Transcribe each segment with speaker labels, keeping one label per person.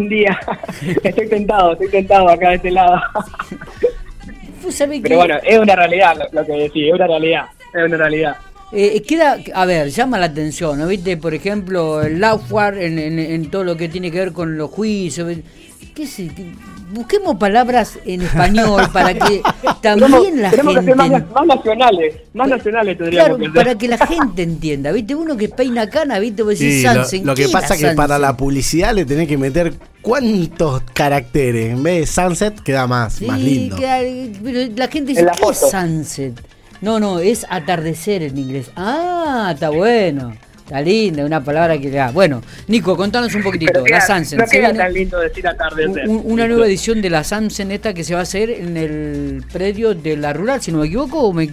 Speaker 1: un día. estoy tentado, estoy tentado acá de este lado. Pero bueno, es una realidad lo, que decís, es una realidad, es una realidad.
Speaker 2: Eh, queda, a ver, llama la atención, ¿no viste? Por ejemplo, el Laufar en, en, todo lo que tiene que ver con los juicios. ¿Qué sé? Busquemos palabras en español para que también la gente.
Speaker 1: Que más, nacionales, más nacionales tendríamos
Speaker 2: claro, para que la gente entienda, ¿viste? Uno que peina cana, ¿viste? Vos
Speaker 3: decís sí, Lo, que pasa es que para la publicidad le tenés que meter cuántos caracteres. En vez de sunset queda más, más lindo.
Speaker 2: pero la gente dice, ¿qué es sunset? No, no, es atardecer en inglés. Ah, está bueno. Está linda, una palabra que da. Bueno, Nico, contanos un poquitito. la Sansen.
Speaker 1: No queda tan lindo decir atardecer.
Speaker 2: una nueva edición de la Sansen esta que se va a hacer en el predio de la rural, si no me equivoco, o me,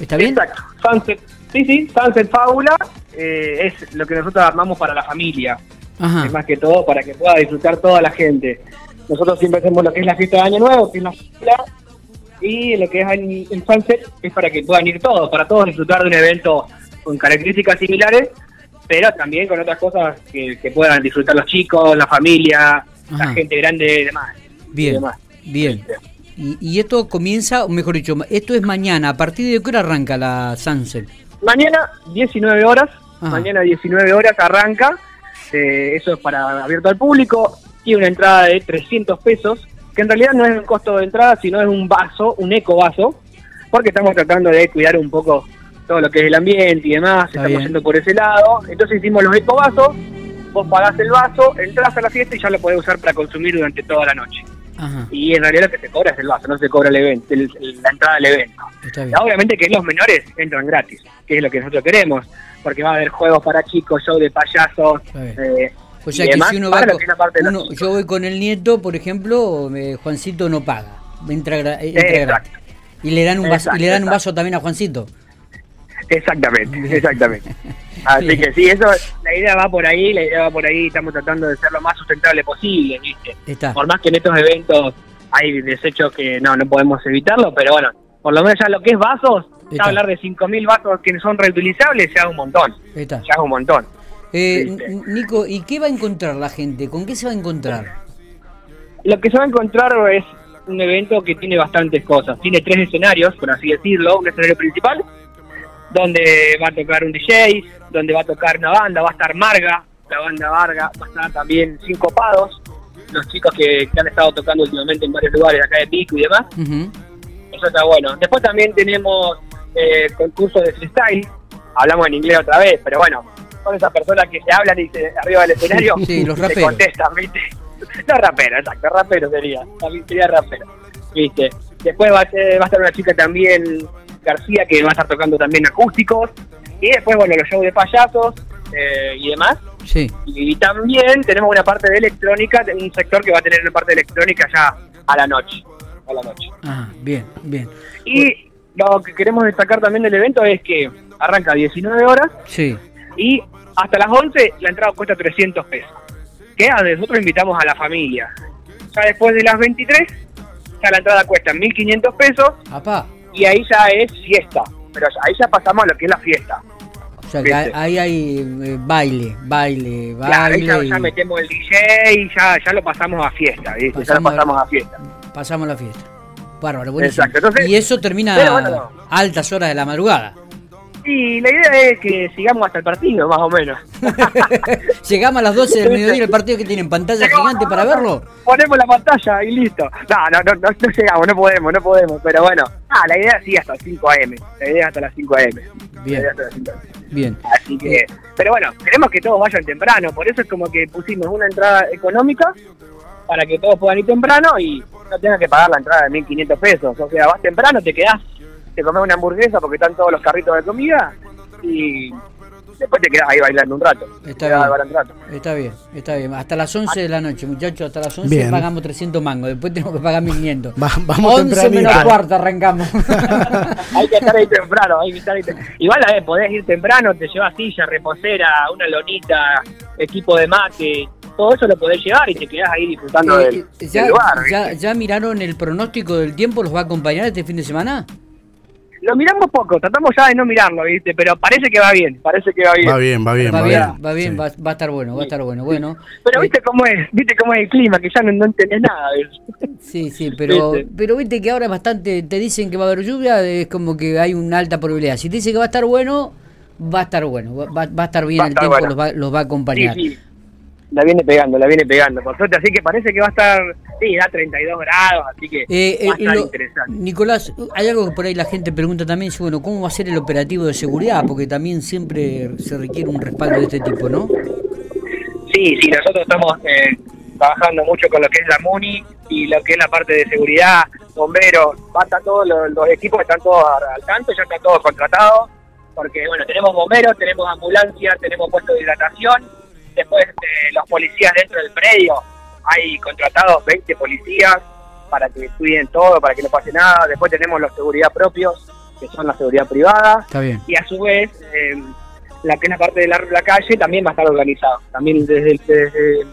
Speaker 2: ¿está bien?
Speaker 1: Exacto. Sunset, sí, sí, Sunset Fábula eh, es lo que nosotros armamos para la familia. Ajá. Es más que todo para que pueda disfrutar toda la gente. Nosotros siempre hacemos lo que es la fiesta de Año Nuevo, que es la y lo que es el, el Sunset es para que puedan ir todos, para todos disfrutar de un evento con características similares, pero también con otras cosas que, puedan disfrutar los chicos, la familia, la gente grande y demás.
Speaker 2: Bien, bien. Y, esto comienza, mejor dicho, esto es mañana. ¿A partir de qué hora arranca la Sunset?
Speaker 1: Mañana, 19 horas. Mañana, 19 horas arranca. Eh, eso es para abierto al público. Y una entrada de 300 pesos que en realidad no es un costo de entrada, sino es un vaso, un eco vaso, porque estamos tratando de cuidar un poco todo lo que es el ambiente y demás, estamos yendo por ese lado. Entonces hicimos los eco vasos, vos pagás el vaso, entras a la fiesta y ya lo podés usar para consumir durante toda la noche. Y en realidad lo que se cobra es el vaso, no se cobra el evento, la entrada al evento. Obviamente que los menores entran gratis, que es lo que nosotros queremos, porque va a haber juegos para chicos, show de payasos, eh,
Speaker 2: o sea que si uno va con, yo voy con el nieto, por ejemplo, eh, Juancito no paga, entra, entra y le dan un vaso, y le dan un vaso también a Juancito.
Speaker 1: Exactamente, exactamente. Así que sí, eso, la idea va por ahí, la idea va por ahí, estamos tratando de ser lo más sustentable posible, ¿viste? Por más que en estos eventos hay desechos que no, no podemos evitarlo, pero bueno, por lo menos ya lo que es vasos, ya hablar de 5.000 vasos que son reutilizables, ya es un montón. Ya es un montón.
Speaker 2: Eh, Nico, ¿y qué va a encontrar la gente? ¿Con qué se va a encontrar?
Speaker 1: Lo que se va a encontrar es un evento que tiene bastantes cosas. Tiene tres escenarios, por así decirlo. Un escenario principal, donde va a tocar un DJ, donde va a tocar una banda, va a estar Marga, la banda Varga, va a estar también Cinco Pados, los chicos que, han estado tocando últimamente en varios lugares acá de Pico y demás. Eso está bueno. Después también tenemos eh, concursos de freestyle. Hablamos en inglés otra vez, pero bueno, son esas personas que se hablan y se arriba del escenario
Speaker 2: sí, los
Speaker 1: se contestan, ¿viste? No rapero, exacto, rapero sería, también sería rapero, ¿viste? Después va a, va a estar una chica también, García, que va a estar tocando también acústicos, y después, bueno, los shows de payasos eh, y demás.
Speaker 2: Sí.
Speaker 1: Y, también tenemos una parte de electrónica, un sector que va a tener una parte de electrónica ya a la noche. A la noche.
Speaker 2: Ah, bien, bien.
Speaker 1: Y lo que queremos destacar también del evento es que arranca a 19 horas.
Speaker 2: Sí.
Speaker 1: Y hasta las 11 la entrada cuesta 300 pesos. Que nosotros invitamos a la familia. Ya después de las 23, ya la entrada cuesta 1500 pesos. Y ahí ya es fiesta. Pero ahí ya pasamos a lo que es la fiesta.
Speaker 2: O sea, que ahí hay eh, baile, baile, baile. Claro,
Speaker 1: ahí ya, metemos el DJ y ya, ya lo pasamos a fiesta, ¿viste? ya lo pasamos a fiesta.
Speaker 2: Pasamos la fiesta. Bárbaro, buenísimo. Exacto. y eso termina a altas horas de la madrugada.
Speaker 1: Y la idea es que sigamos hasta el partido, más o menos.
Speaker 2: Llegamos a las 12 del mediodía el partido que tienen pantalla gigante para verlo.
Speaker 1: Ponemos la pantalla y listo. No, no, no, no, no llegamos, no podemos, no podemos. Pero bueno, ah, la idea sí hasta las 5 AM. La idea hasta las 5 AM.
Speaker 2: Bien. Bien.
Speaker 1: Así que, pero bueno, queremos que todos vayan temprano. Por eso es como que pusimos una entrada económica para que todos puedan ir temprano y no tengan que pagar la entrada de 1.500 pesos. O sea, vas temprano, te quedás te comes una hamburguesa porque están todos los carritos de comida y después te quedas ahí bailando un rato.
Speaker 2: Está bien. Está bien, está bien. Hasta las 11 de la noche, muchachos, hasta las 11 pagamos 300 mangos, después tenemos que pagar 1500.
Speaker 3: vamos 11
Speaker 2: menos cuarto arrancamos.
Speaker 1: hay que estar ahí temprano, hay que estar ahí temprano. Igual a ver, podés ir temprano, te llevas silla, reposera, una lonita, equipo de mate, todo eso lo podés llevar y te quedás ahí disfrutando eh, del,
Speaker 2: ya,
Speaker 1: lugar.
Speaker 2: Ya, ¿Ya miraron el pronóstico del tiempo? ¿Los va a acompañar este fin de semana?
Speaker 1: Lo miramos poco, tratamos ya de no mirarlo, ¿viste? Pero parece que va bien, parece que va bien.
Speaker 3: Va bien, va bien,
Speaker 2: va, bien. Va bien, va, a estar bueno, va a estar bueno, bueno.
Speaker 1: Pero viste cómo es, viste cómo es el clima, que ya no, no entendés nada.
Speaker 2: Sí, sí, pero ¿Viste? pero viste que ahora es bastante, te dicen que va a haber lluvia, es como que hay una alta probabilidad. Si te dice que va a estar bueno, va a estar bueno, va, va a estar bien, el tiempo los, va, los va a acompañar. Sí, sí
Speaker 1: la viene pegando, la viene pegando, por suerte, así que parece que va a estar, sí, da 32 grados, así que eh, va a estar interesante.
Speaker 2: Nicolás, hay algo que por ahí la gente pregunta también, bueno, ¿cómo va a ser el operativo de seguridad? Porque también siempre se requiere un respaldo de este tipo, ¿no?
Speaker 1: Sí, sí, nosotros estamos eh, trabajando mucho con lo que es la MUNI y lo que es la parte de seguridad, bomberos, están todos los, los equipos están todos al tanto, ya están todos contratados, porque bueno, tenemos bomberos, tenemos ambulancia, tenemos puestos de hidratación, Después de los policías dentro del predio, hay contratados 20 policías para que cuiden todo, para que no pase nada. Después tenemos los seguridad propios, que son la seguridad privada.
Speaker 2: Está bien.
Speaker 1: Y a su vez, eh, la la parte de la, la, calle también va a estar organizado. También desde, desde,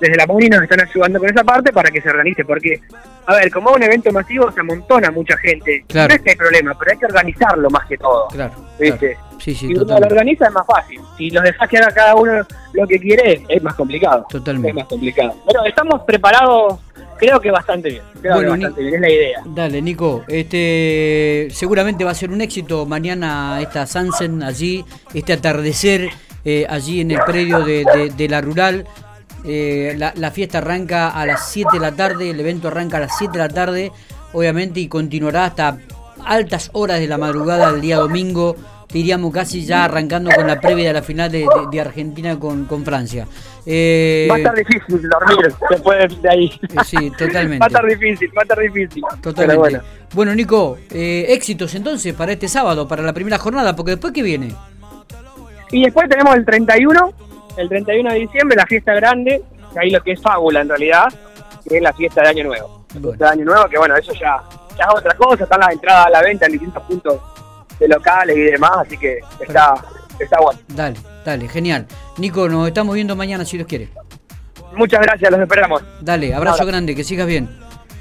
Speaker 1: desde la MUNI nos están ayudando con esa parte para que se organice, porque, a ver, como un evento masivo se amontona mucha gente.
Speaker 2: Claro.
Speaker 1: No es que hay problema, pero hay que organizarlo más que todo.
Speaker 2: Claro.
Speaker 1: ¿Viste?
Speaker 2: Claro. Sí, sí,
Speaker 1: si uno lo organiza es más fácil. Si los dejas que haga cada uno lo que quiere, es más complicado.
Speaker 2: Totalmente.
Speaker 1: Es más complicado. Pero estamos preparados, creo que bastante bien. Creo
Speaker 2: bueno,
Speaker 1: que bastante bien, es la idea.
Speaker 2: Dale, Nico. Este, seguramente va a ser un éxito mañana esta Sansen allí, este atardecer eh, allí en el predio de, de, de la rural. Eh, la, la, fiesta arranca a las 7 de la tarde, el evento arranca a las 7 de la tarde, obviamente, y continuará hasta altas horas de la madrugada del día domingo diríamos casi ya arrancando con la previa de la final de, de, de Argentina con, con Francia.
Speaker 1: Eh, va a estar difícil dormir después de ahí.
Speaker 2: Eh, sí, totalmente.
Speaker 1: va a estar difícil, va a estar difícil.
Speaker 2: Totalmente. Bueno. bueno. Nico, eh, éxitos entonces para este sábado, para la primera jornada, porque después ¿qué viene?
Speaker 1: Y después tenemos el 31, el 31 de diciembre, la fiesta grande, que ahí lo que es fábula en realidad, que es la fiesta de Año Nuevo.
Speaker 2: Bueno.
Speaker 1: de Año Nuevo, que bueno, eso ya, ya es otra cosa, están las entradas a la venta en distintos puntos de locales y demás, así que está, está bueno.
Speaker 2: Dale, dale, genial. Nico, nos estamos viendo mañana si Dios quiere.
Speaker 1: Muchas gracias, los esperamos.
Speaker 2: Dale, abrazo Ahora. grande, que sigas bien.